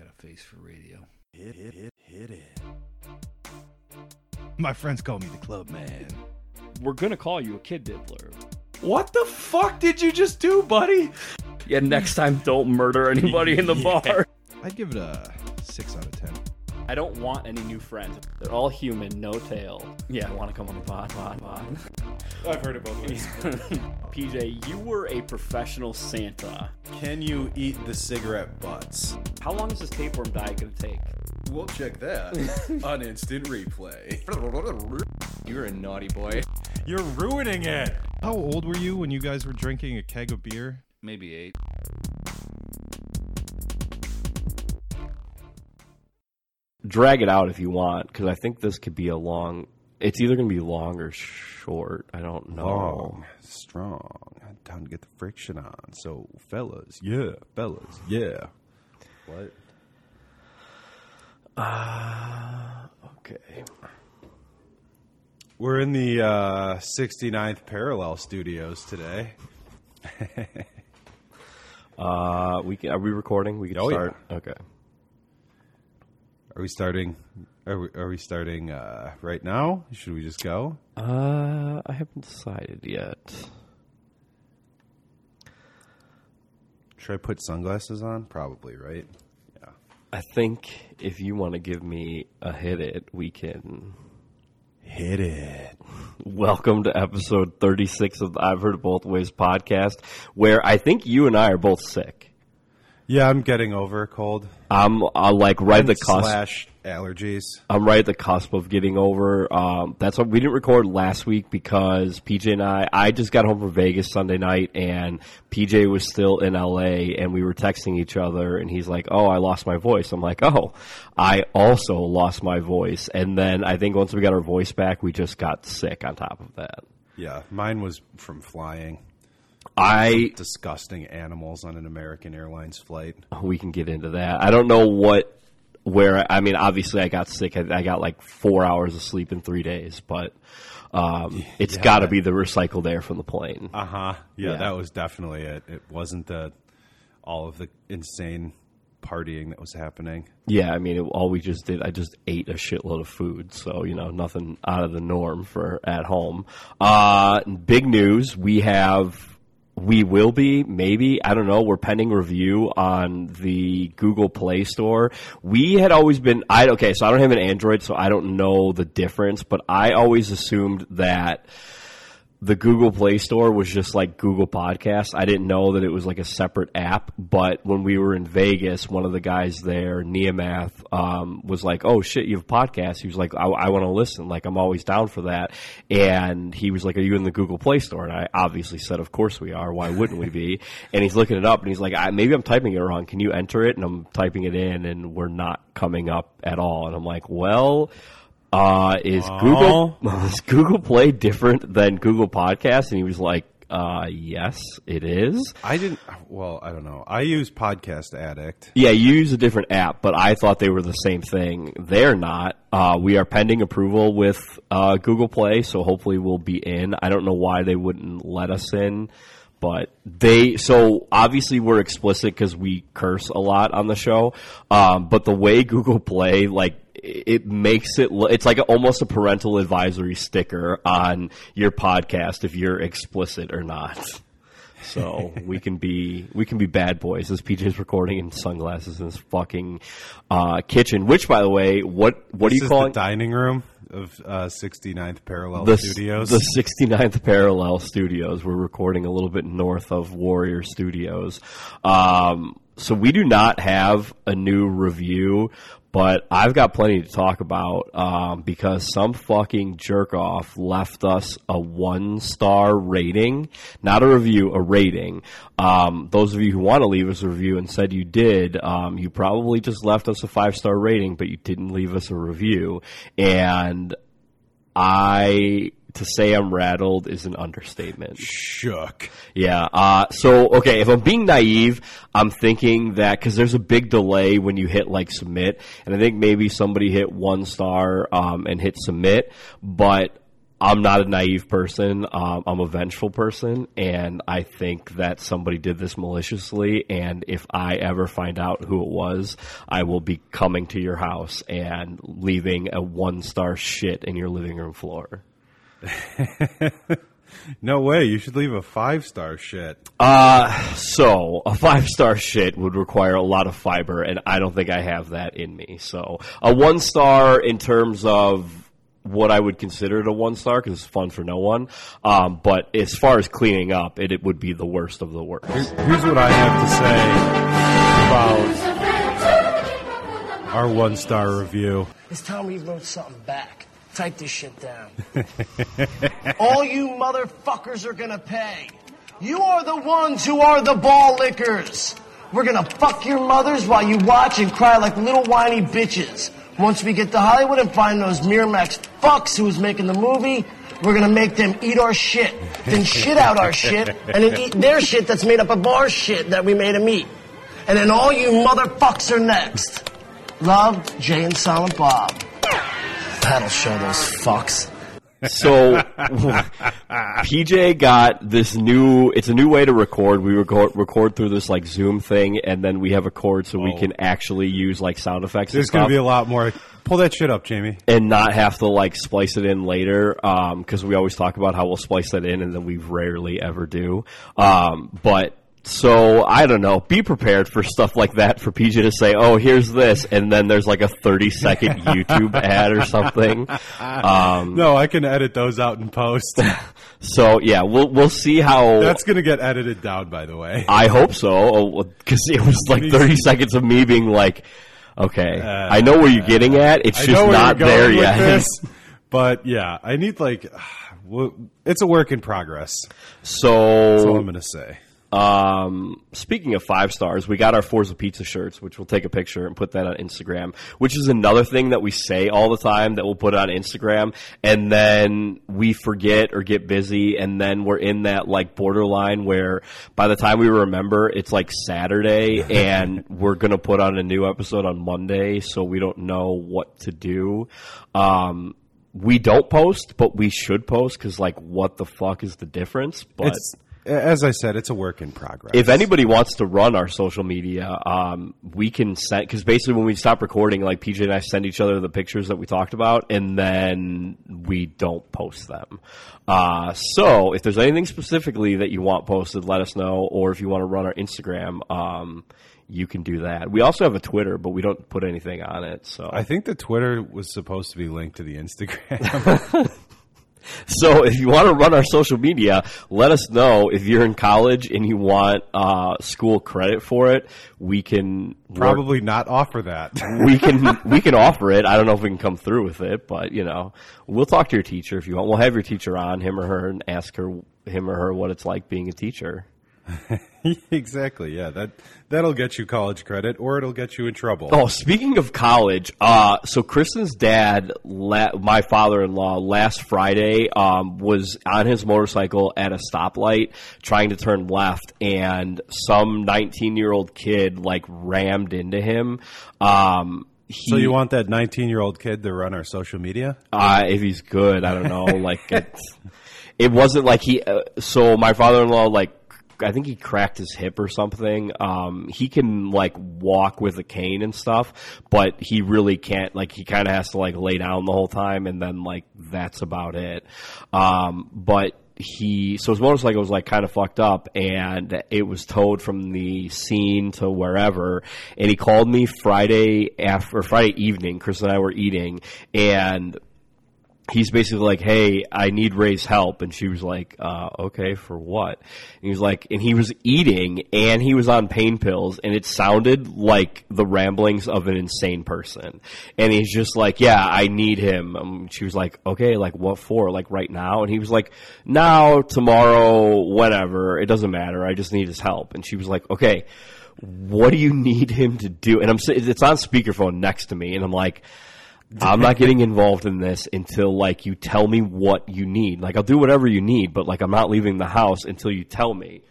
got a face for radio. Hit, hit, hit, hit it. My friends call me the club man. We're gonna call you a kid diddler. What the fuck did you just do, buddy? Yeah, next time don't murder anybody in the Yeah. bar. I'd give it a six out of ten. I don't want any new friends. They're all human, no tail. Yeah, I want to come on the pod, pod, pod. I've heard about it both ways. PJ, you were a professional Santa. Can you eat the cigarette butts? How long is this tapeworm diet gonna take? We'll check that on instant replay. You're a naughty boy. You're ruining it. How old were you when you guys were drinking a keg of beer? Maybe eight. Drag it out if you want, because I think this could be a long. It's either gonna be long or short. I don't know. Long, strong, time to get the friction on. So, fellas, yeah, fellas, yeah. What? Okay. We're in the uh, 69th parallel studios today. Uh, we can, are we recording? We can Oh, yeah. start. Okay. Are we starting? Are we, are we starting uh, right now? Should we just go? Uh, I haven't decided yet. Should I put sunglasses on? Probably, right? Yeah. I think if you want to give me a hit it, we can. Hit it. Welcome to episode 36 of the I've Heard Both Ways podcast, where I think you and I are both sick. Yeah, I'm getting over a cold. I'm uh, like right at the cusp. Slash allergies. I'm right at the cusp of getting over. Um, that's what we didn't record last week because PJ and I. I just got home from Vegas Sunday night, and PJ was still in LA, and we were texting each other, and he's like, "Oh, I lost my voice." I'm like, "Oh, I also lost my voice." And then I think once we got our voice back, we just got sick on top of that. Yeah, mine was from flying. I Disgusting animals on an American Airlines flight. we can get into that. I don't know what where I mean obviously I got sick. I, I got like 4 hours of sleep in 3 days, but um, it's Yeah. got to be the recycled air from the plane. Uh huh. Yeah, Yeah. that was definitely it. It wasn't the all of the insane partying that was happening. Yeah, I mean it, all we just did I just ate a shitload of food, so you know, nothing out of the norm for at home. Uh big news, we have we will be, maybe, I don't know, we're pending review on the Google Play Store. We had always been, I, okay, so I don't have an Android, so I don't know the difference, but I always assumed that the Google Play Store was just like Google Podcasts. I didn't know that it was like a separate app. But when we were in Vegas, one of the guys there, Neomath, um, was like, "Oh shit, you have podcasts." He was like, "I, I want to listen. Like, I'm always down for that." And he was like, "Are you in the Google Play Store?" And I obviously said, "Of course we are. Why wouldn't we be?" and he's looking it up, and he's like, "Maybe I'm typing it wrong. Can you enter it?" And I'm typing it in, and we're not coming up at all. And I'm like, "Well." Uh, is Google is Google Play different than Google Podcast? And he was like, uh, yes, it is. I didn't. Well, I don't know. I use Podcast Addict. Yeah, you use a different app, but I thought they were the same thing. They're not. Uh, we are pending approval with uh, Google Play, so hopefully we'll be in. I don't know why they wouldn't let us in, but they. So obviously we're explicit because we curse a lot on the show. Um, but the way Google Play, like, it makes it. lo- It's like a, almost a parental advisory sticker on your podcast if you're explicit or not. So we can be we can be bad boys as PJ's recording in sunglasses in his fucking uh, kitchen. Which, by the way, what what this are you is calling the dining room of uh, 69th Parallel the Studios. the 69th Parallel Studios? We're recording a little bit north of Warrior Studios. Um, so we do not have a new review, but I've got plenty to talk about um, because some fucking jerk off left us a one star rating, not a review, a rating. Um, those of you who want to leave us a review and said you did, um, you probably just left us a five star rating, but you didn't leave us a review. And I to say I'm rattled is an understatement. Shook. Yeah. Uh, so, okay, if I'm being naive, I'm thinking that because there's a big delay when you hit like submit, and I think maybe somebody hit one star um, and hit submit, but I'm not a naive person. Um, I'm a vengeful person, and I think that somebody did this maliciously. And if I ever find out who it was, I will be coming to your house and leaving a one star shit in your living room floor. No way. You should leave a five star shit. Uh, so a five star shit would require a lot of fiber, and I don't think I have that in me. So a one star in terms of what I would consider it a one star because it's fun for no one. Um, but as far as cleaning up, it, it would be the worst of the worst. Here's what I have to say about our one star review. It's time we wrote something back. Type this shit down. All you motherfuckers are gonna pay. You are the ones who are the ball lickers. We're gonna fuck your mothers while you watch and cry like little whiny bitches. Once we get to Hollywood and find those Miramax fucks who was making the movie, we're gonna make them eat our shit, then shit out our shit, and then eat their shit that's made up of our shit that we made them eat. And then all you motherfucks are next. Love, Jay and Silent Bob. That'll show those fucks. So PJ got this new. It's a new way to record. We record record through this like Zoom thing, and then we have a cord so we Oh. can actually use like sound effects. and There's going stuff. to be a lot more. Pull that shit up, Jamie. and not have to like splice it in later because we always talk about how we'll splice that in and then we rarely ever do um, but so i don't know be prepared for stuff like that for pj to say oh here's this and then there's like a 30 second youtube ad or something um, No, I can edit those out in post. so yeah we'll we'll see how That's going to get edited down, by the way. I hope so, because it was like 30 seconds of me being like, okay, I know where you're getting at. It's I just not there yet. This, but yeah, I need like, it's a work in progress. So, That's all So, I'm going to say. Um, speaking of five stars, we got our Forza Pizza shirts, which we'll take a picture and put that on Instagram, which is another thing that we say all the time that we'll put on Instagram, and then we forget or get busy, and then we're in that like borderline where by the time we remember, it's like Saturday, and we're gonna put on a new episode on Monday, so we don't know what to do. Um, we don't post, but we should post because, like, what the fuck is the difference? But It's as I said, it's a work in progress. if anybody wants to run our social media, um, we can send because basically when we stop recording, like PJ and I send each other the pictures that we talked about, and then we don't post them. Uh, so if there's anything specifically that you want posted, let us know, or if you want to run our Instagram, um, you can do that. We also have a Twitter, but we don't put anything on it. So I think the Twitter was supposed to be linked to the Instagram. So if you want to run our social media, let us know if you're in college and you want uh, school credit for it. We can work- Probably not offer that. we can we can offer it. I don't know if we can come through with it, but you know, we'll talk to your teacher if you want. We'll have your teacher on him or her and ask her him or her what it's like being a teacher. exactly. Yeah, that that'll get you college credit, or it'll get you in trouble. Oh, speaking of college, uh, so Kristen's dad, la- my father-in-law, last Friday um, was on his motorcycle at a stoplight trying to turn left, and some 19-year-old kid like rammed into him. Um, he, So you want that 19 year old kid to run our social media? Uh, if he's good, I don't know. Like it, it wasn't like he. Uh, so my father-in-law, like, I think he cracked his hip or something. Um, he can like walk with a cane and stuff, but he really can't. Like, he kind of has to like lay down the whole time, and then like that's about it. Um, but he so his motorcycle was like kind of fucked up and it was towed from the scene to wherever and he called me Friday after Friday evening Chris and I were eating and he's basically like, "Hey, I need Ray's help," and she was like, uh, "Okay, for what?" And he was like, and he was eating and he was on pain pills, and it sounded like the ramblings of an insane person. And he's just like, "Yeah, I need him." Um, she was like, "Okay, like what for? Like right now?" And he was like, "Now, tomorrow, whenever. It doesn't matter. I just need his help." And she was like, "Okay." What do you need him to do? And I'm it's on speakerphone next to me, and I'm like, I'm not getting involved in this until like you tell me what you need. Like I'll do whatever you need, but like I'm not leaving the house until you tell me.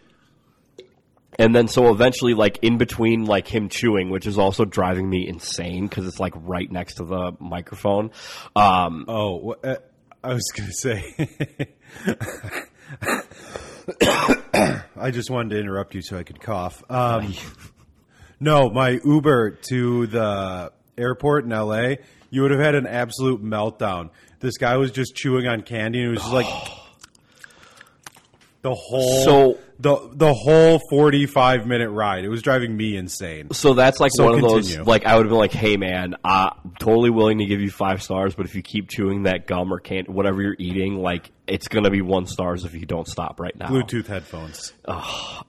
And then so eventually like in between like him chewing, which is also driving me insane cuz it's like right next to the microphone. Um Oh, uh, I was gonna say. I just wanted to interrupt you so I could cough. Um, no, my Uber to the airport in LA, you would have had an absolute meltdown. This guy was just chewing on candy and it was just like the whole So- the the whole forty five minute ride. It was driving me insane. So that's like So one of those. Like I would have been like, "Hey man, I'm totally willing to give you five stars, but if you keep chewing that gum or can't whatever you're eating, like it's gonna be one stars if you don't stop right now." Bluetooth headphones.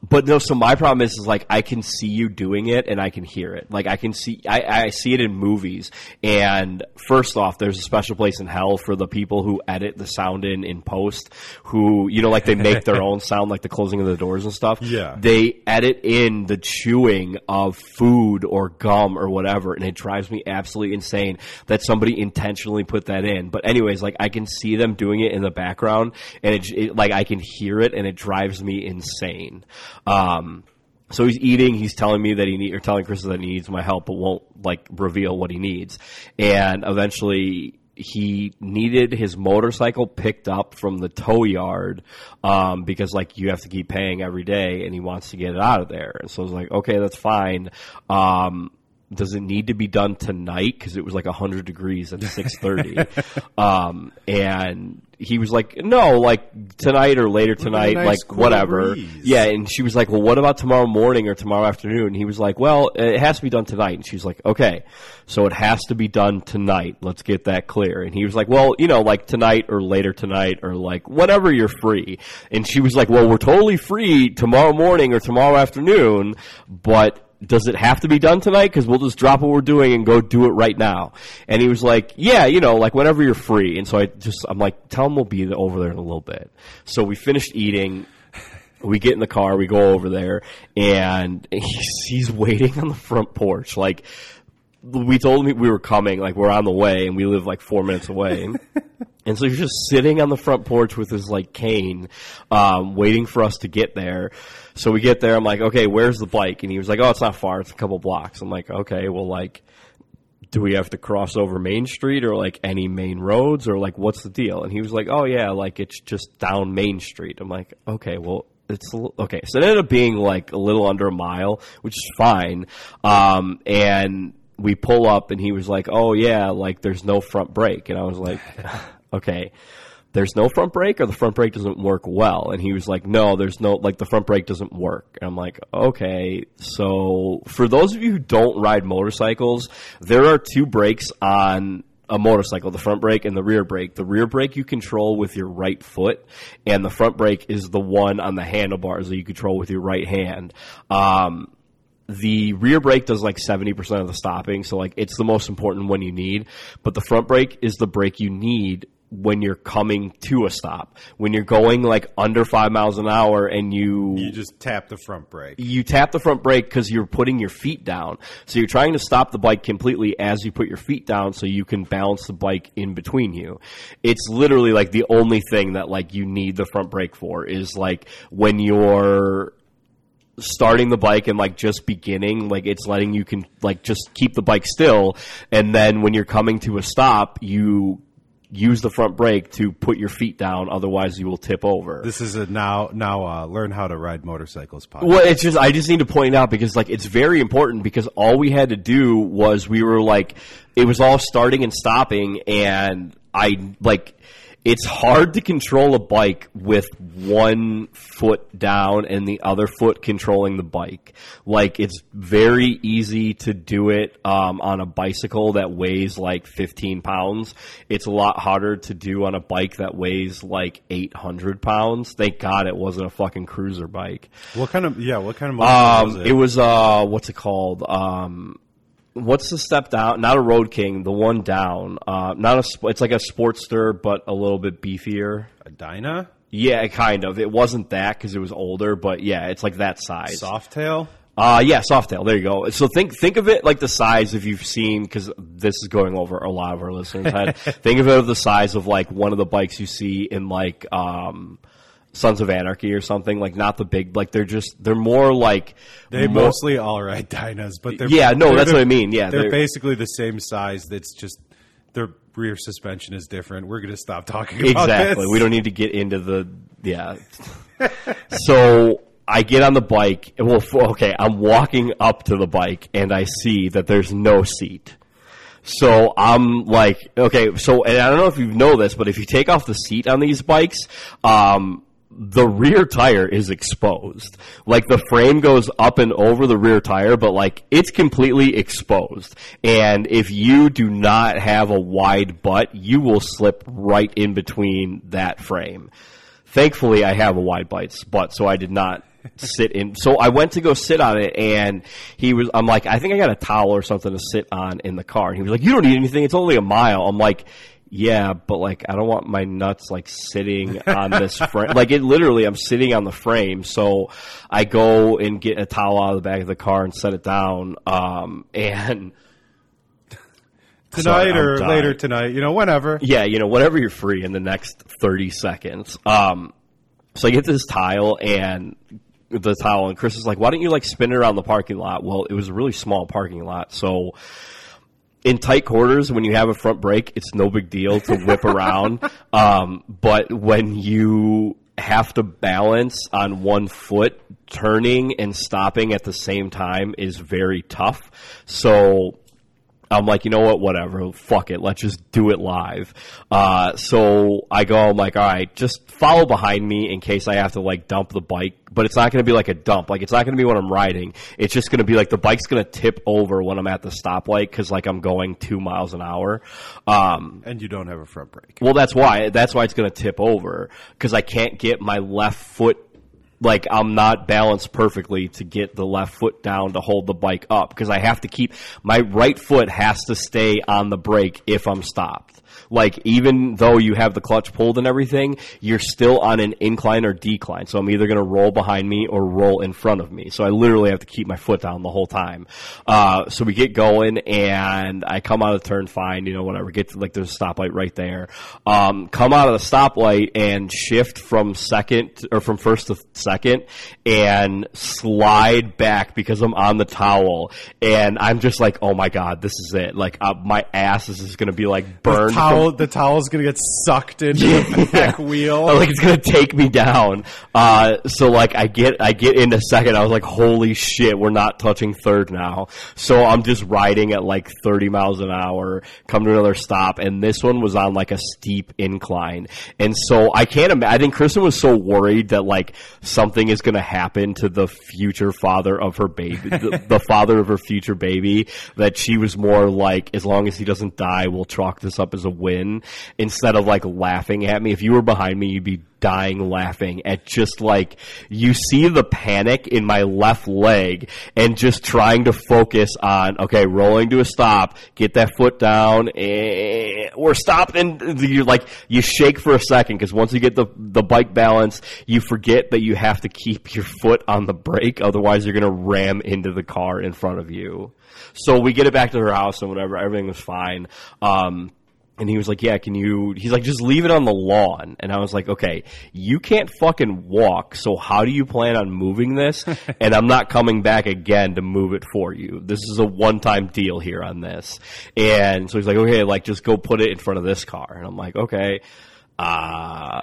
But no, so my problem is, is like I can see you doing it and I can hear it. Like I can see, I, I see it in movies. And first off, there's a special place in hell for the people who edit the sound in in post, who you know, like they make their own sound, like the closing of the doors and stuff. Yeah. they edit in the chewing of food or gum or whatever, and it drives me absolutely insane that somebody intentionally put that in. But anyways, like I can see them doing it in the background, and it, it like I can hear it, and it drives me insane. Um, so he's eating. He's telling me that he need, or telling Chris that he needs my help, but won't like reveal what he needs. And eventually, he needed his motorcycle picked up from the tow yard um, because like you have to keep paying every day, and he wants to get it out of there. And so I was like, okay, that's fine. Um, does it need to be done tonight? Because it was like hundred degrees at six thirty, um, and he was like, "No, like tonight or later tonight, nice like cool whatever." breeze. Yeah, and she was like, "Well, what about tomorrow morning or tomorrow afternoon?" And he was like, "Well, it has to be done tonight." And she's like, "Okay, so it has to be done tonight. Let's get that clear." And he was like, "Well, you know, like tonight or later tonight or like whatever you're free." And she was like, "Well, we're totally free tomorrow morning or tomorrow afternoon, but." Does it have to be done tonight? Because we'll just drop what we're doing and go do it right now. And he was like, "Yeah, you know, like whenever you're free." And so I just, I'm like, "Tell him we'll be over there in a little bit." So we finished eating we get in the car, we go over there, and he's, he's waiting on the front porch. Like, we told him we were coming, like, we're on the way, and we live like four minutes away. and so he's just sitting on the front porch with his, like, cane, um, waiting for us to get there. So we get there, I'm like, okay, where's the bike? And he was like, oh, it's not far, it's a couple blocks. I'm like, okay, well, like, do we have to cross over Main Street or like any main roads or like what's the deal? And he was like, oh yeah, like it's just down Main Street. I'm like, okay, well it's okay. So it ended up being like a little under a mile, which is fine. Um, and we pull up and he was like, oh yeah, like there's no front brake. And I was like, okay. There's no front brake, or the front brake doesn't work well. And he was like, "No, there's no like the front brake doesn't work." And I'm like, "Okay." So for those of you who don't ride motorcycles, there are two brakes on a motorcycle: the front brake and the rear brake. The rear brake you control with your right foot, and the front brake is the one on the handlebars that you control with your right hand. Um, the rear brake does like 70% of the stopping, so like it's the most important one you need, but the front brake is the brake you need when you're coming to a stop. When you're going like under 5 miles an hour and you You just tap the front brake. you tap the front brake because you're putting your feet down. So you're trying to stop the bike completely as you put your feet down so you can balance the bike in between you. It's literally like the only thing that like you need the front brake for is like when you're starting the bike and like just beginning like it's letting you can like just keep the bike still and then when you're coming to a stop you use the front brake to put your feet down otherwise you will tip over This is a now now uh, learn how to ride motorcycles podcast. well, it's just I just need to point out because like it's very important because all we had to do was we were like it was all starting and stopping and I like it's hard to control a bike with one foot down and the other foot controlling the bike. Like it's very easy to do it um, on a bicycle that weighs like 15 pounds. It's a lot harder to do on a bike that weighs like 800 pounds. Thank God it wasn't a fucking cruiser bike. What kind of yeah? What kind of Um, was it? it was uh, what's it called? Um, what's the step down? Not a Road King, the one down. Uh, not a. It's like a Sportster, but a little bit beefier. a Dyna Yeah, kind of. It wasn't that because it was older, but yeah, it's like that size. Softail. Uh yeah, Softail. There you go. So think think of it like the size if you've seen because this is going over a lot of our listeners' head. think of it of the size of like one of the bikes you see in like um, Sons of Anarchy or something. Like not the big. Like they're just they're more like They more- mostly all ride Dynas, but they're Yeah, no, they're that's the- what I mean. Yeah, they're, they're- basically the same size. That's just their rear suspension is different. We're going to stop talking about Exactly. this. We don't need to get into the yeah. so I get on the bike. Well, okay, I'm walking up to the bike and I see that there's no seat. So I'm like, okay, so and I don't know if you know this, but if you take off the seat on these bikes, um, the rear tire is exposed. Like the frame goes up and over the rear tire, but like it's completely exposed. And if you do not have a wide butt, you will slip right in between that frame. Thankfully, I have a wide butt, so I did not sit in. So I went to go sit on it, and he was. I'm like, I think I got a towel or something to sit on in the car. And he was like, You don't need anything. It's only a mile. I'm like. Yeah, but like I don't want my nuts like sitting on this frame. Like it literally, I'm sitting on the frame. So I go and get a towel out of the back of the car and set it down. Um, and tonight Sorry, or later tonight. You know, whenever. yeah, you know, whenever you're free in the next 30 seconds. Um, so I get this tile and the towel, and Chris is like, why don't you like spin it around the parking lot? Well, it was a really small parking lot. So in tight quarters, when you have a front brake, it's no big deal to whip around. Um, but when you have to balance on one foot, turning and stopping at the same time is very tough. So I'm like, you know what, whatever, fuck it, let's just do it live. Uh, so I go, I'm like, all right, just follow behind me in case I have to like dump the bike, but it's not going to be like a dump. Like it's not going to be when I'm riding. It's just going to be like the bike's going to tip over when I'm at the stoplight because like I'm going two miles an hour. Um, And you don't have a front brake. well, that's why. That's why it's going to tip over because I can't get my left foot. Like I'm not balanced perfectly to get the left foot down to hold the bike up because I have to keep my right foot has to stay on the brake if I'm stopped. Like even though you have the clutch pulled and everything, you're still on an incline or decline. So I'm either going to roll behind me or roll in front of me. So I literally have to keep my foot down the whole time. Uh, so we get going and I come out of the turn fine, you know, whatever. Get to like there's a stoplight right there. Um, come out of the stoplight and shift from second or from first to second and slide back because I'm on the towel and I'm just like, oh my god, this is it. Like uh, my ass is just going to be like burned. Towel, the towel's is gonna get sucked into the back wheel. like it's gonna take me down. Uh, so like I get I get into second. I was like, holy shit, we're not touching third now. So I'm just riding at like 30 miles an hour, come to another stop, and this one was on like a steep incline. And so I can't imagine. I think Kristen was so worried that like something is gonna happen to the future father of her baby, the, the father of her future baby, that she was more like, as long as he doesn't die, we'll chalk this up as a win instead of like laughing at me. If you were behind me, you'd be dying laughing at just like you see the panic in my left leg and just trying to focus on okay rolling to a stop get that foot down and we're stopped and you like you shake for a second because once you get the the bike balance you forget that you have to keep your foot on the brake otherwise you're to ram into the car in front of you so we get it back to her house and whatever everything was fine um and he was like, "Yeah, can you?" He's like, "Just leave it on the lawn." And I was like, "Okay, you can't fucking walk, so how do you plan on moving this?" and I'm not coming back again to move it for you. This is a one-time deal here on this. And so he's like, "Okay, like just go put it in front of this car." And I'm like, "Okay." Uh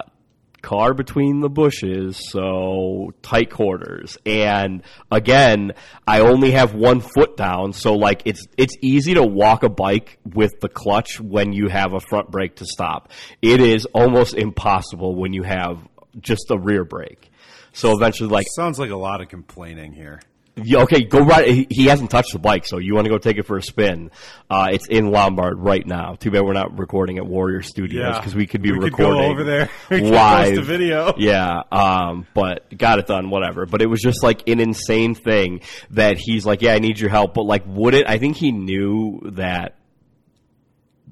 car between the bushes, so tight quarters. And again, I only have one foot down, so like it's it's easy to walk a bike with the clutch when you have a front brake to stop. It is almost impossible when you have just a rear brake. So eventually, like, Sounds like a lot of complaining here. Yeah, okay, go right. He, hasn't touched the bike, so you want to go take it for a spin. Uh, it's in Lombard right now. Too bad we're not recording at Warrior Studios because we could be we could recording over there. We could live a video. Yeah, um, but got it done. Whatever. But it was just like an insane thing that he's like, "Yeah, I need your help," but like, would it? I think he knew that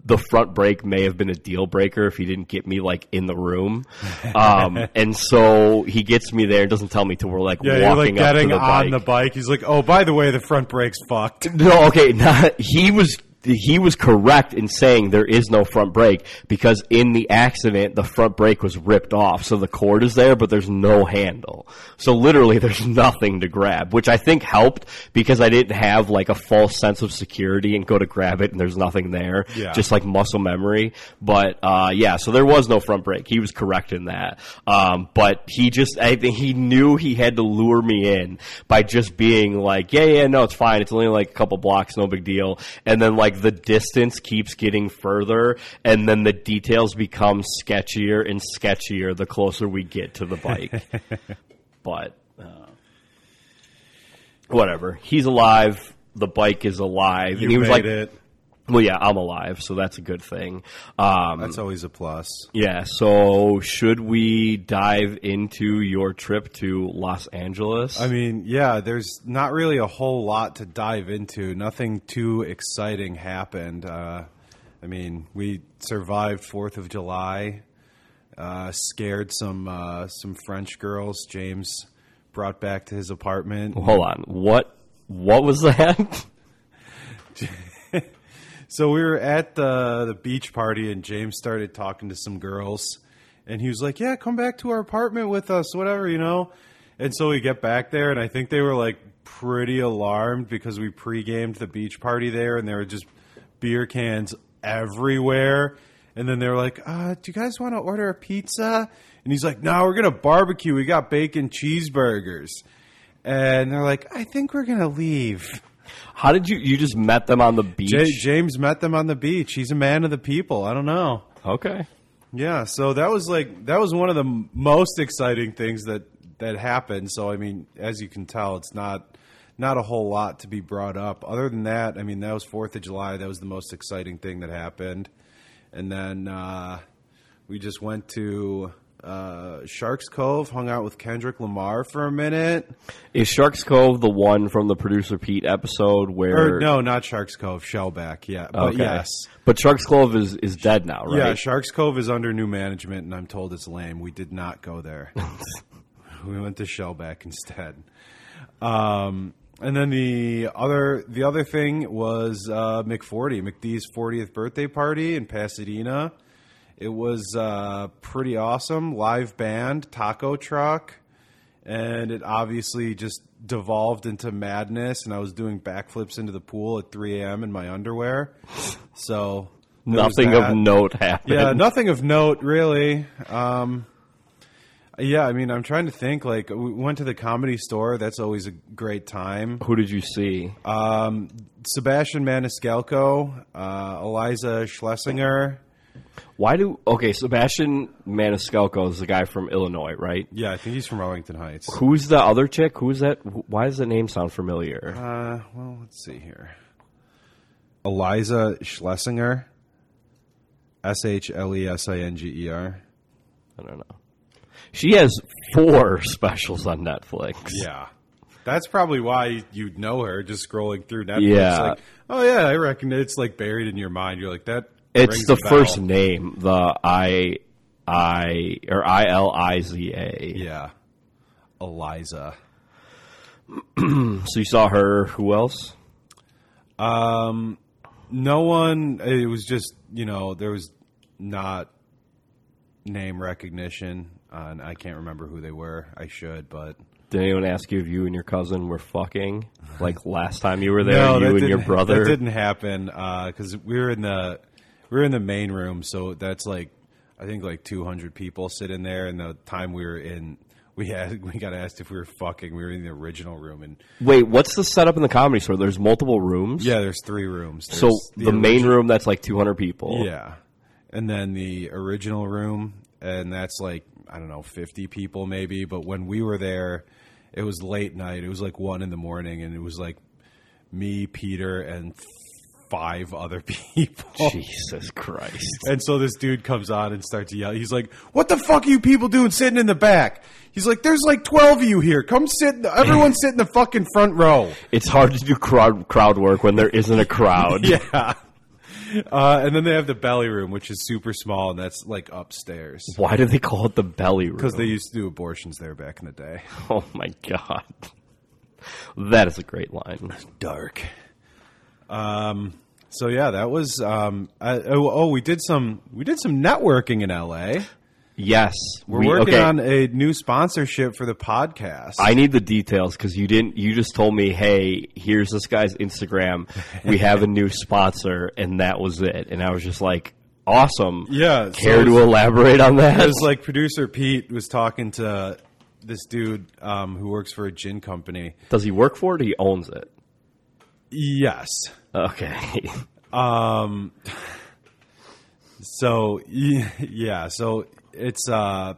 the front brake may have been a deal breaker if he didn't get me like in the room. Um, and so he gets me there and doesn't tell me till we're like Yeah, walking like up to getting the on bike. the bike. He's like, "Oh, by the way, the front brake's fucked." No, okay, not he was he was correct in saying there is no front brake because in the accident the front brake was ripped off. So the cord is there but there's no handle. So literally there's nothing to grab which i think helped because i didn't have like a false sense of security and go to grab it and there's nothing there. Yeah. just like muscle memory. But uh, yeah so there was no front brake. He was correct in that. Um, but he just i think he knew he had to lure me in by just being like yeah yeah no it's fine. It's only like a couple blocks no big deal. And then like the distance keeps getting further and then the details become sketchier and sketchier the closer we get to the bike. But uh, whatever. He's alive. The bike is alive. You and he was like it. Well yeah i'm alive so that's a good thing um, That's always a plus. yeah, so should we dive into your trip to Los Angeles? I mean, yeah, there's not really a whole lot to dive into. Nothing too exciting happened. Uh, I mean, we survived Fourth of July, uh, scared some uh, some French girls. James brought back to his apartment. hold on. What what was that? So we were at the the beach party, and James started talking to some girls, and he was like, "Yeah, come back to our apartment with us, whatever, you know." And so we get back there, and I think they were like pretty alarmed because we pre-gamed the beach party there, and there were just beer cans everywhere. And then they were like, uh, "Do you guys want to order a pizza?" And he's like, "No, we're gonna barbecue. We got bacon cheeseburgers." And they're like, "I think we're gonna leave." How did you you just met them on the beach? J- James met them on the beach. He's a man of the people. I don't know. okay. Yeah, so that was like that was one of the m- most exciting things that that happened. So I mean, as you can tell, it's not not a whole lot to be brought up. Other than that, I mean, that was Fourth of July. That was the most exciting thing that happened. And then uh, we just went to uh, Sharks Cove, hung out with Kendrick Lamar for a minute. Is Sharks Cove the one from the producer Pete episode where Or no, not Sharks Cove, Shellback. Yeah, but Okay. yes. But Sharks Cove is, is dead now, right? Yeah, Sharks Cove is under new management, and I'm told it's lame. We did not go there. we went to Shellback instead. Um, and then the other the other thing was uh, McForty, McDee's 40th birthday party in Pasadena. It was uh, pretty awesome. Live band, taco truck, and it obviously just devolved into madness. And I was doing backflips into the pool at 3 a.m. in my underwear. So Nothing of note happened. Yeah, nothing of note really. Um, yeah, I mean, I'm trying to think. Like, we went to the comedy store. That's always a great time. Who did you see? Um, Sebastian Maniscalco, uh, Iliza Shlesinger. Why do okay? Sebastian Maniscalco is the guy from Illinois, right? Yeah, I think he's from Arlington Heights. Who's the other chick? Who's that? Why does the name sound familiar? Uh, well, let's see here. Iliza Shlesinger. S H L E S I N G E R. I don't know. She has four specials on Netflix. Yeah. That's probably why you'd know her just scrolling through Netflix. Yeah. Like, oh, yeah, I reckon it's like buried in your mind. You're like, that. It's the first name, the I I or I L I Z A. Yeah. Iliza. So you saw her. Who else? Um, no one, it was just, you know, there was not name recognition. Uh, and I can't remember who they were. I should, but. Did anyone ask you if you and your cousin were fucking like last time you were there? No, you and your brother. That didn't happen because we were in the we were in the main room, so that's like I think like 200 people sit in there. And the time we were in, we had we got asked if we were fucking. We were in the original room, and Wait, what's the setup in the comedy store? There's multiple rooms. yeah, there's three rooms. So There's the, main room that's like 200 people. yeah, and then the original room, and that's like I don't know 50 people maybe. But when we were there, it was late night. It was like one in the morning, and it was like me, Peter, and five other people. Jesus Christ. And so this dude comes on and starts to yell. He's like, "What the fuck are you people doing sitting in the back?" He's like, "There's like twelve of you here. Come sit. In the, everyone sit in the fucking front row." It's hard to do crowd crowd work when there isn't a crowd. Yeah. Uh, and then they have the belly room, which is super small, and that's like upstairs Why do they call it the belly room? because they used to do abortions there back in the day. Oh my god. That is a great line. Dark. Um, So yeah, that was. Um, I, oh, oh, we did some. We did some networking in L.A. Yes, We're we- working okay. on a new sponsorship for the podcast. I need the details because you didn't. You just told me, "Hey, here's this guy's Instagram. We have a new sponsor," and that was it. And I was just like, "Awesome." Yeah, so Care it to elaborate on that? it was like producer Pete was talking to this dude um, who works for a gin company. Does he work for it? or He owns it. Yes. Okay. um. So yeah, so it's uh,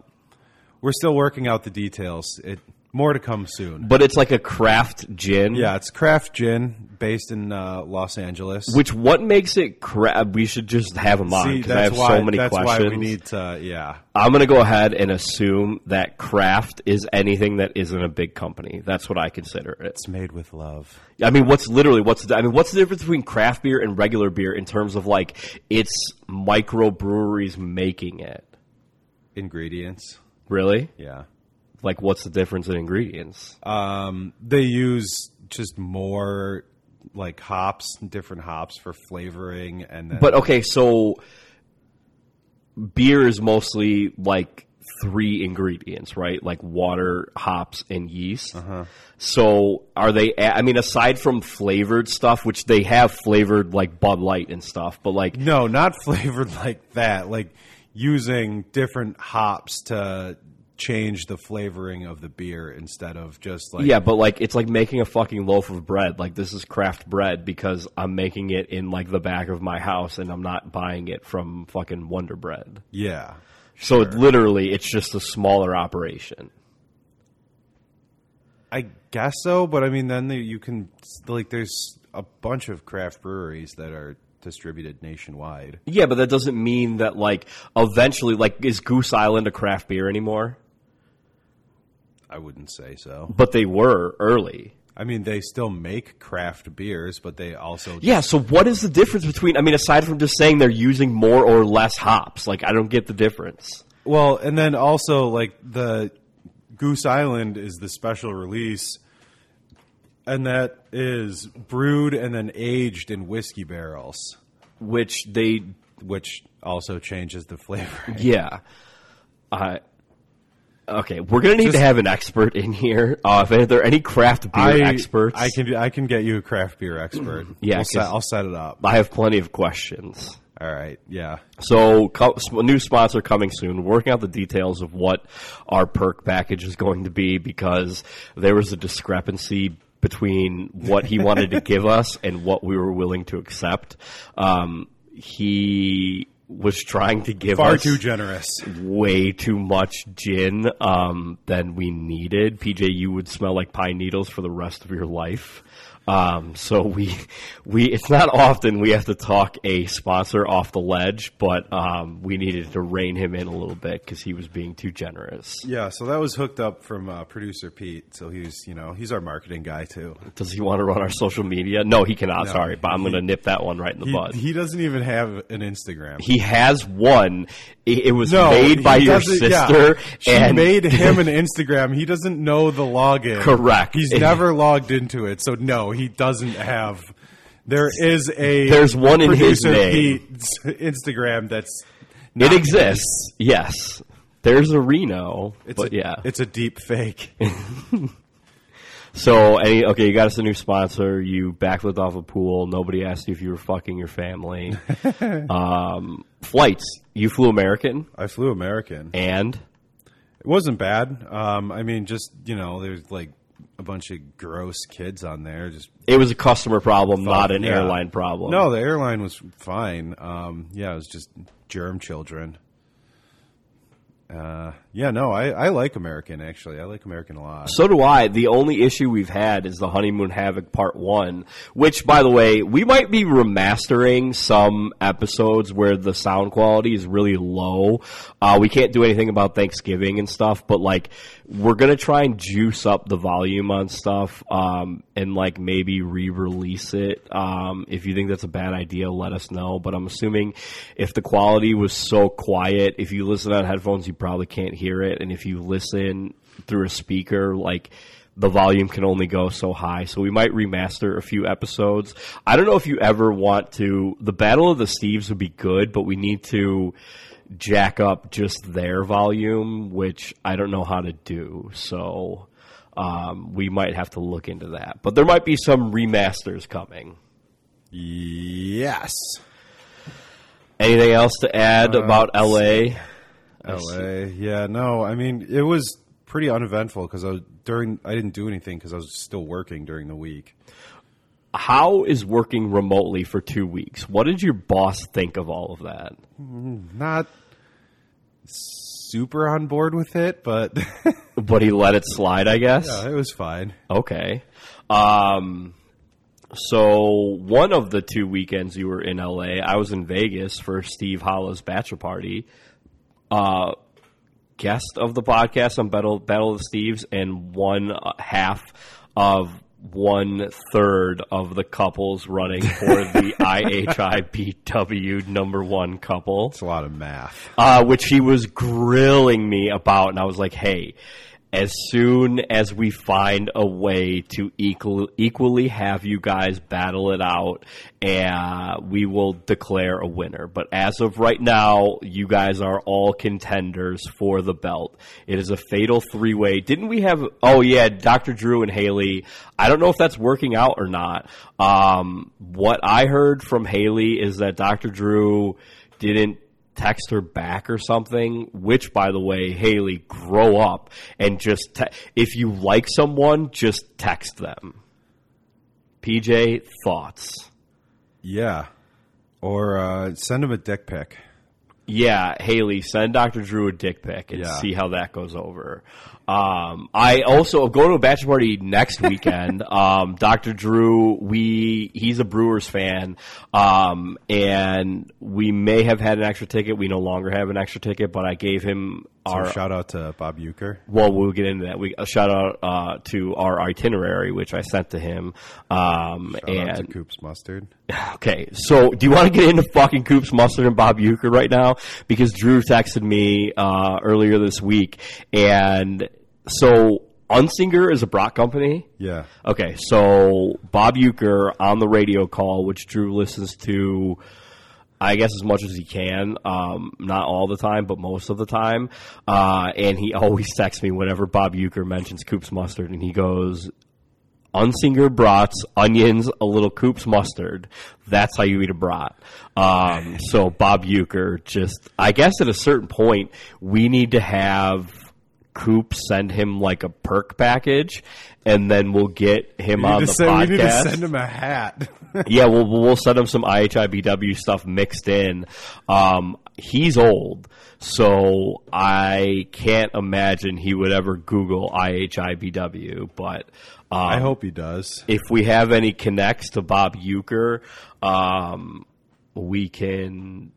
we're still working out the details. It more to come soon. but it's like a craft gin. Yeah, it's craft gin based in uh, Los Angeles. Which what makes it craft? We should just have him on because I have why so many that's questions. why we need to. Yeah, I'm going to go ahead and assume that craft is anything that isn't a big company. That's what I consider it. it's made with love. I mean, what's literally what's the, I mean, what's the difference between craft beer and regular beer in terms of like it's microbreweries making it? Ingredients. Really? Yeah. Like, what's the difference in ingredients? Um, they use just more like hops, different hops for flavoring, and then But okay, so beer is mostly like three ingredients, right? Like water, hops, and yeast. So are they? I mean, aside from flavored stuff, which they have flavored like Bud Light and stuff, but like no, not flavored like that. Like using different hops to change the flavoring of the beer instead of just like Yeah, but like it's like making a fucking loaf of bread. Like this is craft bread because I'm making it in like the back of my house and I'm not buying it from fucking Wonder Bread. yeah. So it, literally, it's just a smaller operation. I guess so, but I mean, then the, you can like there's a bunch of craft breweries that are distributed nationwide. Yeah, but that doesn't mean that like eventually, like is Goose Island a craft beer anymore? I wouldn't say so. But they were early. I mean, they still make craft beers, but they also Yeah. So what is the difference between? I mean, aside from just saying they're using more or less hops, like I don't get the difference. Well, and then also like the Goose Island is the special release, and that is brewed and then aged in whiskey barrels, Which they, which also changes the flavor. yeah. I. Okay, we're gonna need Just- to have an expert in here. Uh, if there are any craft beer I experts, I can I can get you a craft beer expert. Yeah, We'll set, I'll set it up. I have plenty of questions. All right, yeah. So, co- new sponsor coming soon. Working out the details of what our perk package is going to be because there was a discrepancy between what he wanted to give us and what we were willing to accept. Um, he was trying to give Far us too generous. way too much gin um, than we needed. PJ, you would smell like pine needles for the rest of your life. Um, so we we it's not often we have to talk a sponsor off the ledge, but um, we needed to rein him in a little bit because he was being too generous. Yeah, so that was hooked up from uh, producer Pete. So he's you know he's our marketing guy too. Does he want to run our social media? No, he cannot. No. sorry, but I'm going to nip that one right in the He, bud. he doesn't even have an Instagram. He has one. It, it was no, made by your doesn't- yeah. sister, She and made him an Instagram. He doesn't know the login. Correct. He's never logged into it, so no, he doesn't have. There is a There's one in his name. Instagram that's It exists. Yes. There's a Reno, It's but a, yeah. it's a deep fake. So, any, okay, you got us a new sponsor. You backflipped off a pool. Nobody asked you if you were fucking your family. um, flights. You flew American, I flew American. and It wasn't bad. Um, I mean, just you know, there's like a bunch of gross kids on there. Just it was a customer problem, not an yeah. airline problem. No, the airline was fine. Um, yeah, it was just germ children. Uh, yeah, no, I, I like American actually. I like American a lot. So do I. The only issue we've had is the Honeymoon Havoc Part 1, which, by the way, we might be remastering some episodes where the sound quality is really low. Uh, we can't do anything about Thanksgiving and stuff, but, like, we're to try and juice up the volume on stuff um, and, like, maybe re release it. Um, if you think that's a bad idea, let us know. But I'm assuming if the quality was so quiet, if you listen on headphones, you probably can't hear it. And if you listen through a speaker, like the volume can only go so high. So we might remaster a few episodes. I don't know if you ever want to. The Battle of the Steves would be good, but we need to jack up just their volume, which I don't know how to do. So um, we might have to look into that. But there might be some remasters coming. Yes. Anything else to add about LA? LA. Yeah, no, I mean, it was pretty uneventful because I was during, I didn't do anything because I was still working during the week. How is working remotely for two weeks? What did your boss think of all of that? Not super on board with it, but But he let it slide, I guess. yeah, it was fine. Okay. Um, so one of the two weekends you were in LA, I was in Vegas for Steve Hollow's bachelor party. Uh, guest of the podcast on Battle, Battle of the Steves, and one half of one third of the couples running for the IHIBW number one couple It's a lot of math. uh, which he was grilling me about, and I was like, "Hey, as soon as we find a way to equal, equally have you guys battle it out, uh, we will declare a winner. But as of right now, you guys are all contenders for the belt. It is a fatal three way. Didn't we have? Oh yeah, Dr. Drew and Haley. I don't know if that's working out or not. Um, what I heard from Haley is that Dr. Drew didn't text her back or something. Which, by the way, Haley, grow up and just te- if you like someone, just text them. PJ, thoughts? Yeah. Or uh, send him a dick pic. Yeah, Haley, send Dr. Drew a dick pic and Yeah. see how that goes over. Um, I also go to a bachelor party next weekend. um, Dr. Drew, we he's a Brewers fan, um, and we may have had an extra ticket. We no longer have an extra ticket, but I gave him So our shout out to Bob Uecker. well, we'll get into that. We a shout out uh, to our itinerary, which I sent to him. Um, Shout out to and Koops Mustard. okay, so do you want to get into fucking Koops Mustard and Bob Uecker right now? Because Drew texted me uh, earlier this week, and so Usinger is a Brock company. Yeah. Okay, so Bob Uecker on the radio call, which Drew listens to, I guess as much as he can, um, not all the time, but most of the time, uh, and he always texts me whenever Bob Uecker mentions Koops mustard, and he goes, Usinger brats, onions, a little Koops mustard. That's how you eat a brat. Um, so Bob Uecker just, I guess at a certain point, we need to have Coop send him like a perk package, and then we'll get him on the send, podcast. we need to send him a hat. yeah, we'll we'll send him some IHIBW stuff mixed in. Um, he's old, so I can't imagine he would ever Google IHIBW. But um, I hope he does. if we have any connects to Bob Uecker, um, we can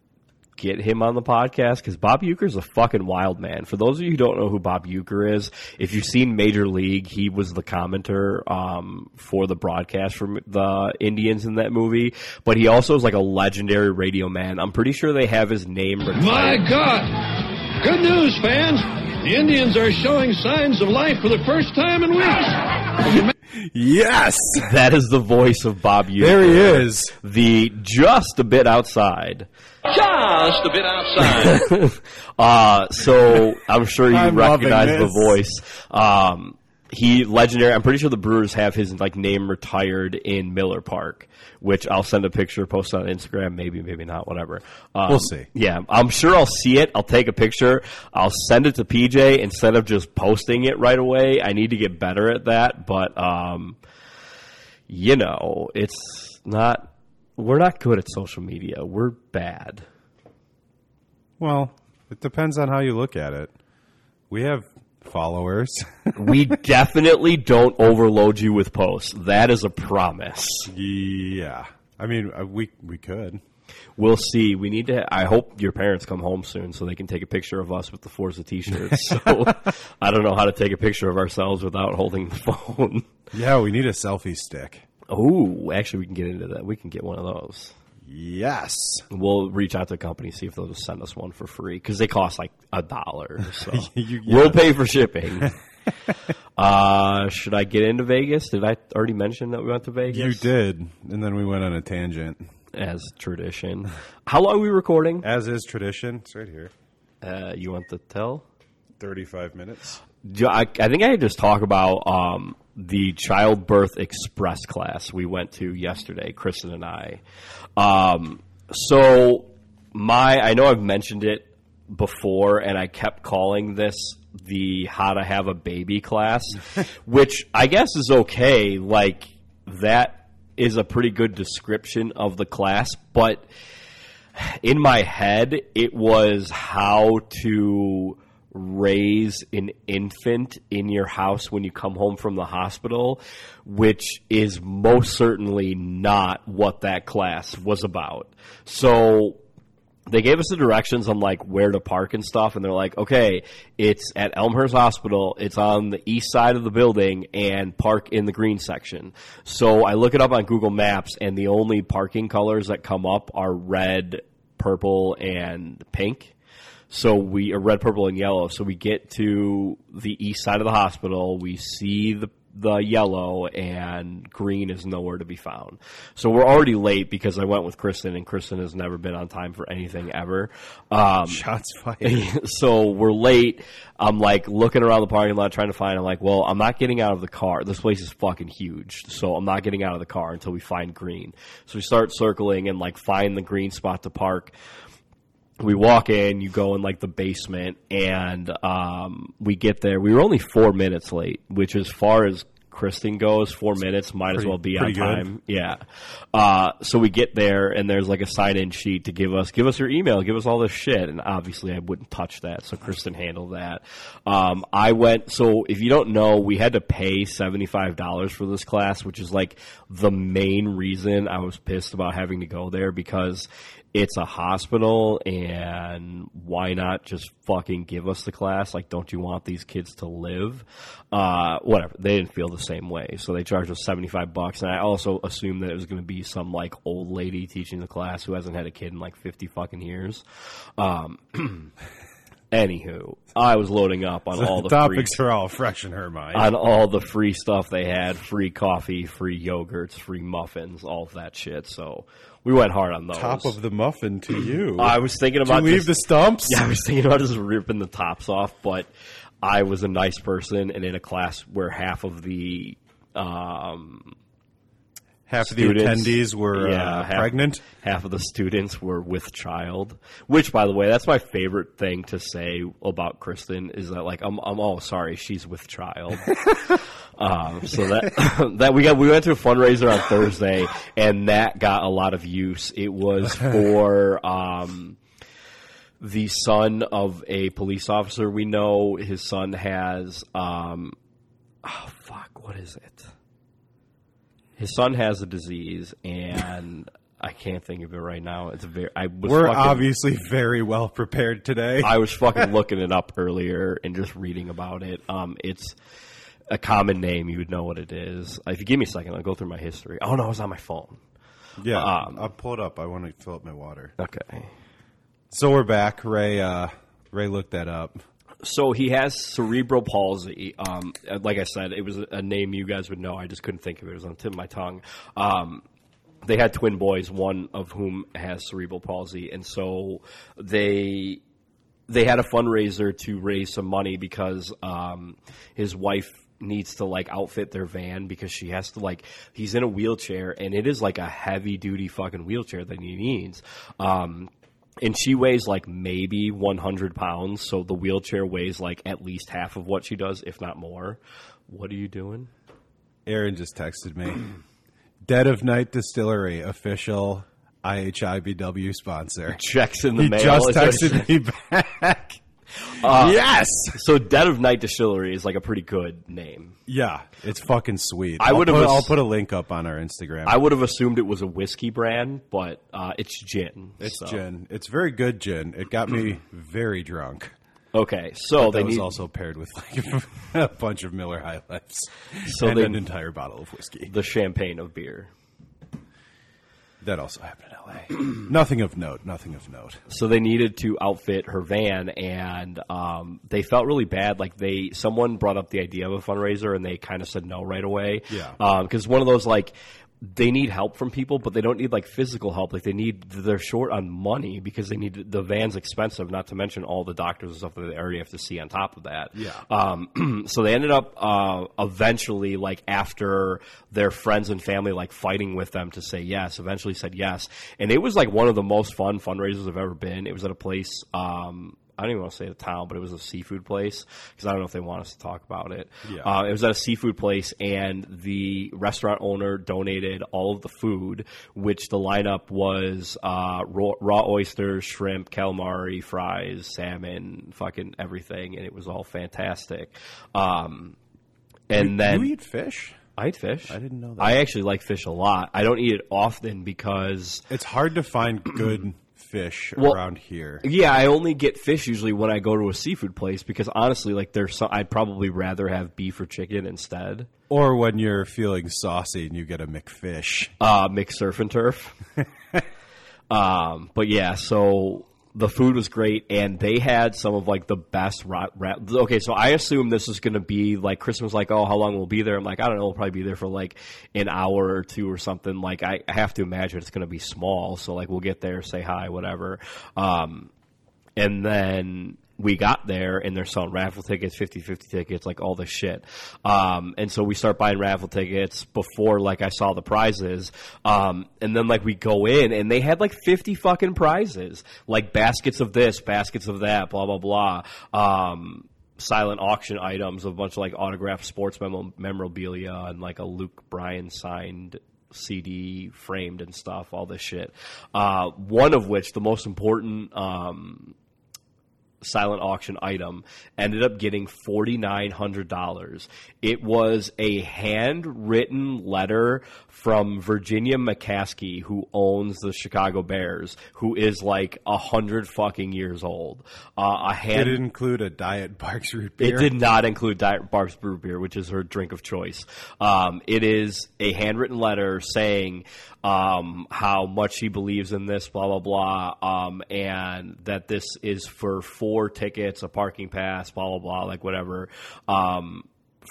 get him on the podcast because Bob Uecker's a fucking wild man. For those of you who don't know who Bob Uecker is, if you've seen Major League, he was the commenter um, for the broadcast for the Indians in that movie. But he also is like a legendary radio man. I'm pretty sure they have his name My retired. God! Good news, fans! The Indians are showing signs of life for the first time in weeks. Yes. That is the voice of Bob Uecker. There he is. The just a bit outside. Just a bit outside. Uh, so I'm sure you I'm recognize the voice. Um, he legendary. I'm pretty sure the Brewers have his like name retired in Miller Park, which I'll send a picture, post on Instagram, maybe, maybe not, whatever. Um, We'll see. Yeah, I'm sure I'll see it. I'll take a picture. I'll send it to PJ instead of just posting it right away. I need to get better at that, but um, you know, it's not. We're not good at social media. We're bad. Well, it depends on how you look at it. We have followers. we definitely don't overload you with posts. That is a promise. yeah. I mean, uh, we we could. We'll see. We need to. I hope your parents come home soon so they can take a picture of us with the Forza T-shirts. So I don't know how to take a picture of ourselves without holding the phone. Yeah, we need a selfie stick. Oh, actually, we can get into that. We can get one of those. Yes. We'll reach out to the company see if they'll just send us one for free because they cost like a dollar. So You- we'll pay for shipping. Uh, should I get into Vegas? Did I already mention that we went to Vegas? You did, and then we went on a tangent. as tradition. How long are we recording? As is tradition, it's right here. Uh, you want to tell? Thirty-five minutes. I, I think I could just talk about um, the childbirth express class we went to yesterday, Kristen and I. Um, so my, I know I've mentioned it before, and I kept calling this the how to have a baby class, which I guess is okay. Like that is a pretty good description of the class, but in my head, it was how to raise an infant in your house when you come home from the hospital, which is most certainly not what that class was about. So they gave us the directions on like where to park and stuff, and they're like, okay, it's at Elmhurst Hospital. It's on the east side of the building, and park in the green section. So I look it up on Google Maps, and the only parking colors that come up are red, purple, and pink. So we are red, purple, and yellow. So we get to the east side of the hospital. We see the the yellow and green is nowhere to be found. So we're already late because I went with Kristen and Kristen has never been on time for anything ever. Um, Shots fired. so we're late. I'm like looking around the parking lot trying to find. I'm like, well, I'm not getting out of the car. This place is fucking huge, so I'm not getting out of the car until we find green. So we start circling and like find the green spot to park we walk in, you go in like the basement, and um, we get there. We were only four minutes late, which as far as Kristen goes, four minutes might as well be on pretty good. time. Yeah. Uh, so we get there, and there's like a sign-in sheet to give us, give us your email, give us all this shit, and obviously I wouldn't touch that, so Kristen handled that. Um, I went. So if you don't know, we had to pay seventy-five dollars for this class, which is like the main reason I was pissed about having to go there because it's a hospital and why not just fucking give us the class? Like don't you want these kids to live? Uh, whatever. They didn't feel the same way. So they charged us 75 bucks and i also assumed that it was going to be some like old lady teaching the class who hasn't had a kid in like 50 fucking years. Um, anywho i was loading up on all the free Topics are all fresh in her mind. on all the free stuff they had free coffee free yogurts free muffins all of that shit. So we went hard on those Top of the muffin to you. I was thinking about leave just- the stumps. Yeah, I was thinking about just ripping the tops off, but I was a nice person and in a class where half of the um, Half of the attendees were yeah, uh, half- pregnant. Half of the students were with child, which, by the way, that's my favorite thing to say about Kristen is that like I'm, I'm oh sorry, she's with child. um, so that that we got we went to a fundraiser on Thursday, and that got a lot of use. It was for. Um, the son of a police officer we know. His son has, um, oh fuck, what is it? His son has a disease, and I can't think of it right now. It's very. I was We're fucking, obviously very well prepared today. I was fucking looking it up earlier and just reading about it. Um, it's a common name. You would know what it is. If you give me a second, I'll go through my history. Oh no, it's was on my phone. yeah, um, I'll pull it up. I want to fill up my water. Okay. So we're back. Ray, uh, Ray looked that up. So he has cerebral palsy. Um, like I said, it was a name you guys would know. I just couldn't think of it. It was on the tip of my tongue. Um, they had twin boys, one of whom has cerebral palsy, and so they they had a fundraiser to raise some money because um, his wife needs to like outfit their van because she has to like he's in a wheelchair and it is like a heavy duty fucking wheelchair that he needs. Um, and she weighs like maybe 100 pounds, so the wheelchair weighs like at least half of what she does, if not more. What are you doing? Aaron just texted me. Dead of Night Distillery, official IHIBW sponsor. Checks in the He mail. just is what it texted me back. Yes. So, Dead of Night Distillery is like a pretty good name. Yeah, it's fucking sweet. I I'll would've put- ass- I'll put a link up on our Instagram. I would have assumed it was a whiskey brand, but uh, it's gin. it's so. gin. It's very good gin. It got me very drunk. Okay, so That they was need also paired with like a bunch of Miller High Lifes So and they- an entire bottle of whiskey. the champagne of beer. That also happened in L.A. nothing of note. Nothing of note. so they needed to outfit her van and um, they felt really bad like they someone brought up the idea of a fundraiser and they kind of said no right away Yeah. because one of those like they need help from people but they don't need like physical help. Like they need they're short on money because they need the van's expensive not to mention all the doctors and stuff that they already have to see on top of that. Yeah. um, so they ended up uh, eventually like after their friends and family like fighting with them to say yes eventually said yes. And it was like one of the most fun fundraisers i've ever been. It was at a place um, I don't even want to say the town, but it was a seafood place because I don't know if they want us to talk about it. Yeah. Uh, it was at a seafood place, and the restaurant owner donated all of the food, which the lineup was uh, raw, raw oysters, shrimp, calamari, fries, salmon, fucking everything, and it was all fantastic. Um, and then you eat fish? I eat fish. I didn't know that. I actually like fish a lot. I don't eat it often because It's hard to find good fish Well, around here. Yeah, I only get fish usually when I go to a seafood place because honestly, like there's some, I'd probably rather have beef or chicken instead. Or when you're feeling saucy and you get a McFish. Uh, mixed surf and turf. um, but yeah, so the food was great, and they had some of like the best. Ra- okay, so I assume this is going to be like Christmas. Like, oh, how long we'll be there? I'm like, I don't know. We'll probably be there for like an hour or two or something. Like, I, I have to imagine it's going to be small. So like, we'll get there, say hi, whatever. Um, and then we got there and they're selling raffle tickets 50-50 tickets like all this shit. Um, and so we start buying raffle tickets before like i saw the prizes. Um, and then like we go in and they had like 50 fucking prizes. Like baskets of this baskets of that blah blah blah. Um, silent auction items of a bunch of like autographed sports mem- memorabilia and like a luke bryan signed CD framed and stuff, all this shit. Uh, one of which, the most important um, silent auction item, ended up getting forty nine hundred dollars. It was a handwritten letter from Virginia McCaskey, who owns the Chicago Bears, who is like a hundred fucking years old. Uh, a hand. Did it include a Diet Barq's root beer? It did not include Diet Barq's Brew Beer, which is her drink of choice. Um, it is a handwritten letter saying um, how much she believes in this, blah blah blah, um, and that this is for four tickets, a parking pass, blah blah blah, like whatever. Um,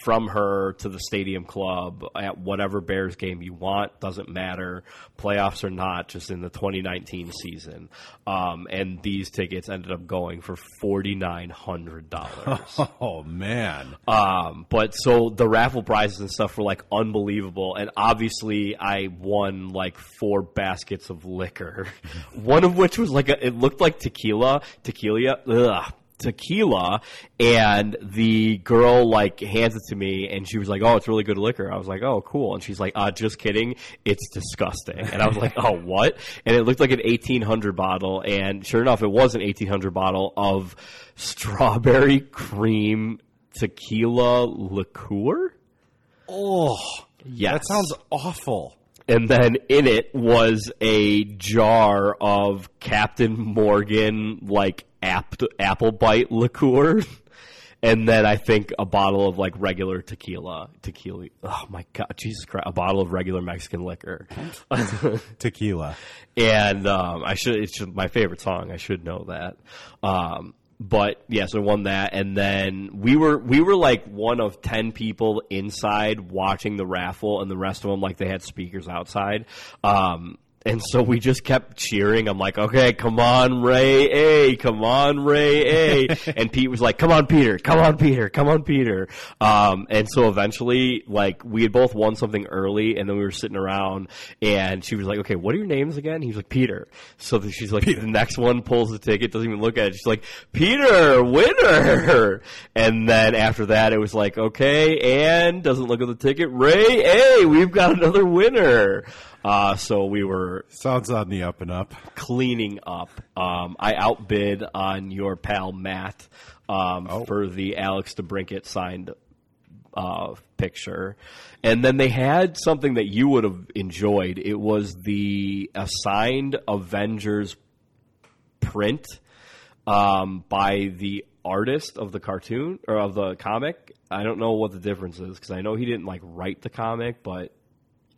from her to the stadium club at whatever Bears game you want. Doesn't matter, playoffs or not, just in the 2019 season. Um, and these tickets ended up going for forty nine hundred dollars. Oh man. Um, but so the raffle prizes and stuff were like unbelievable, and obviously I won like four baskets of liquor, one of which was like a, it looked like tequila, tequila, ugh, tequila, and the girl like hands it to me, and she was like, "Oh, it's really good liquor." I was like, "Oh, cool," and she's like, "Uh, just kidding, it's disgusting," and I was like, "Oh, what?" And it looked like an eighteen hundred bottle, and sure enough, it was an eighteen hundred bottle of strawberry cream tequila liqueur. Oh, Yes. that sounds awful. And then in it was a jar of Captain Morgan like app, apple bite liqueur. And then I think a bottle of like regular tequila. Tequila. Oh my god, Jesus Christ! A bottle of regular Mexican liquor. Tequila. and um, I should it's my favorite song. I should know that. Um, but yeah, so I won that, and then we were we were like one of ten people inside watching the raffle, and the rest of them like they had speakers outside. Um, and so we just kept cheering. I'm like, okay, come on, Ray A, come on, Ray A. and Pete was like, come on, Peter, come on, Peter, come on, Peter. Um, and so eventually, like, we had both won something early, and then we were sitting around, and she was like, okay, what are your names again? He was like, Peter. So she's like, the next one pulls the ticket, doesn't even look at it. She's like, Peter, winner. And then after that, it was like, okay, and doesn't look at the ticket. Ray A, we've got another winner. Uh, so we were Sounds on the up and up. cleaning up. Um, I outbid on your pal Matt um, Oh. for the Alex DeBrincat signed uh, picture, and then they had something that you would have enjoyed. It was the assigned Avengers print um, by the artist of the cartoon or of the comic. I don't know what the difference is because I know he didn't like write the comic, but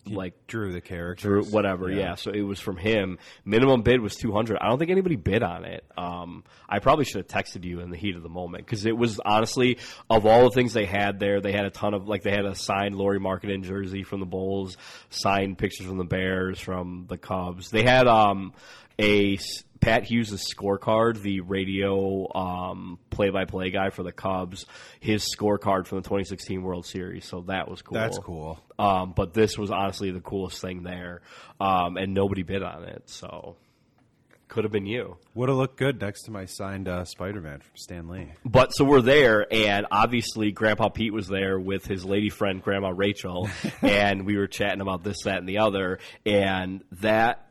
like Drew the or character. whatever. Yeah. so it was from him. Minimum bid was two hundred. I don't think anybody bid on it. Um, I probably should have texted you in the heat of the moment because it was honestly of all the things they had there, they had a ton of like they had a signed Lauri Markkanen jersey from the Bulls, signed pictures from the Bears, from the Cubs. They had um a Pat Hughes' scorecard, the radio um, play-by-play guy for the Cubs, his scorecard from the 2016 World Series. So that was cool. That's cool. Um, but this was honestly the coolest thing there, um, and nobody bid on it, so could have been you. Would have looked good next to my signed uh, Spider-Man from Stan Lee. But so we're there, and obviously Grandpa Pete was there with his lady friend Grandma Rachel, and we were chatting about this, that, and the other, and that.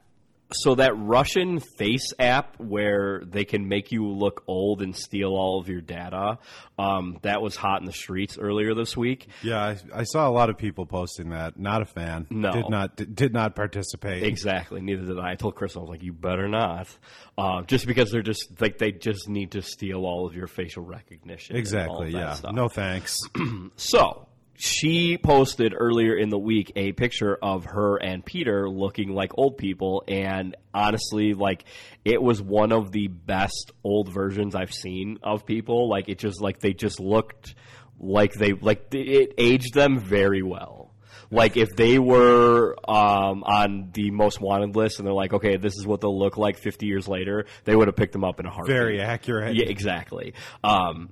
So that Russian face app where they can make you look old and steal all of your data, um, that was hot in the streets earlier this week. Yeah, I, I saw a lot of people posting that. Not a fan. No. did not did, did not participate. Exactly. Neither did I. I told Chris, I was like, "You better not," uh, just because they're just like they just need to steal all of your facial recognition. Exactly. Yeah. No thanks. So she posted earlier in the week a picture of her and Peter looking like old people, and honestly, like it was one of the best old versions I've seen of people. Like it just like they just looked like they like it aged them very well. Like if they were um, on the most wanted list, and they're like, okay, this is what they'll look like 50 years later, they would have picked them up in a heartbeat. Very accurate. Yeah, exactly. Um,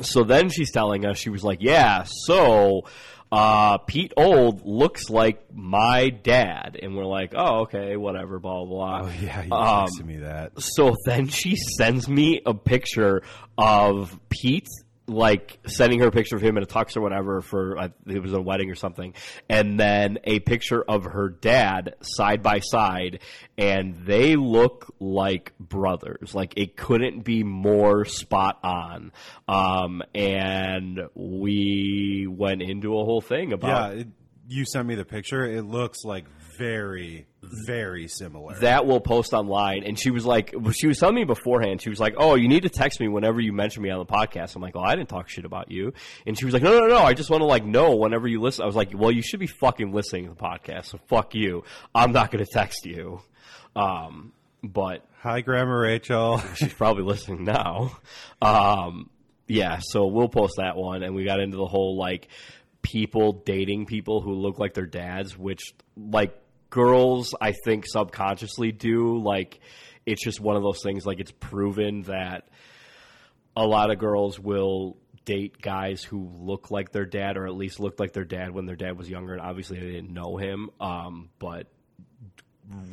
so then she's telling us, she was like, yeah, so uh, Pete Old looks like my dad. And we're like, oh, okay, whatever, blah, blah, blah. Oh yeah, you Um, texted me that. So then she sends me a picture of Pete, like sending her a picture of him in a tux or whatever for uh, it was a wedding or something, and then a picture of her dad side by side, and they look like brothers. Like it couldn't be more spot on. Um, and we went into a whole thing Yeah, about it, you sent me the picture. It looks like very, very similar. that will post online. And she was like, she was telling me beforehand, she was like, oh, you need to text me whenever you mention me on the podcast. I'm like, oh, I didn't talk shit about you. And she was like, no, no, no, I just want to like know whenever you listen. I was like, well, you should be fucking listening to the podcast. So fuck you. I'm not going to text you. Um, but Hi, Grandma Rachel. she's probably listening now. Um, yeah, so we'll post that one, and we got into the whole like people dating people who look like their dads, which like girls I think subconsciously do. Like it's just one of those things. Like it's proven that a lot of girls will date guys who look like their dad, or at least looked like their dad when their dad was younger, and obviously they didn't know him. Um, but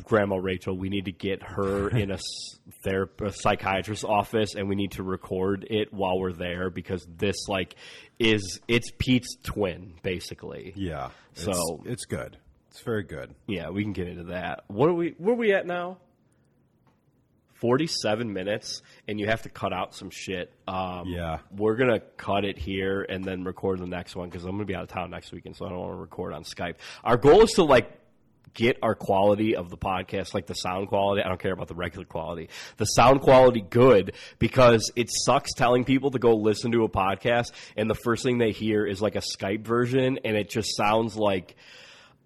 Grandma Rachel, we need to get her in a, s- ther- a psychiatrist's office, and we need to record it while we're there because this like is it's Pete's twin basically. Yeah. So- it's, it's good. It's very good. Yeah, we can get into that. What are we? Where are we at now? Forty-seven minutes, and you have to cut out some shit. Um, Yeah. we're gonna cut it here and then record the next one because I'm gonna be out of town next weekend, so I don't want to record on Skype. Our goal is to like get our quality of the podcast, like the sound quality. I don't care about the regular quality. The sound quality good because it sucks telling people to go listen to a podcast and the first thing they hear is like a Skype version and it just sounds like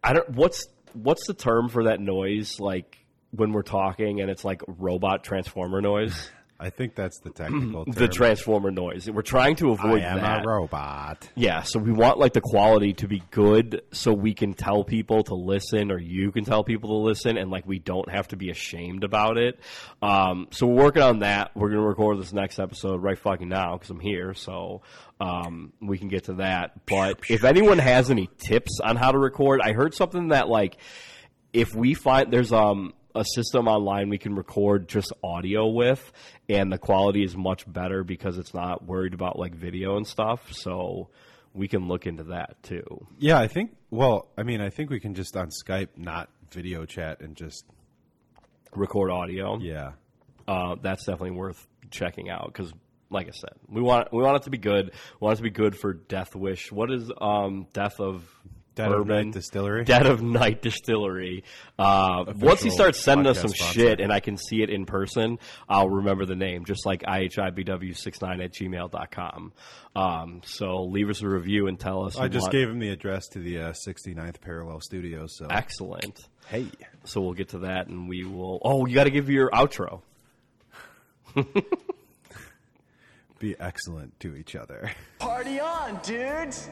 I don't what's what's the term for that noise like when we're talking and it's like robot transformer noise? I think that's the technical term. the transformer noise. We're trying to avoid that. I am that. a robot. Yeah, so we want like the quality to be good so we can tell people to listen or you can tell people to listen and like we don't have to be ashamed about it. Um, so we're working on that. We're going to record this next episode right fucking now because I'm here. So um, we can get to that. But if anyone has any tips on how to record, I heard something that like if we find there's um a system online we can record just audio with and the quality is much better because it's not worried about like video and stuff so we can look into that too Yeah, I think. Well, I mean, I think we can just on Skype not video chat and just record audio yeah. uh, that's definitely worth checking out because like i said we want we want it to be good we want it to be good for death wish what is um death of Dead of Night Distillery. Dead of Night Distillery. Uh, once he starts sending us some sponsor. shit and I can see it in person, I'll remember the name, just like ihibw69 at gmail.com. Um, so leave us a review and tell us. I just what- gave him the address to the uh, 69th Parallel Studios. So Excellent. hey, So we'll get to that and we will. Oh, you got to give your outro. be excellent to each other. Party on, dudes!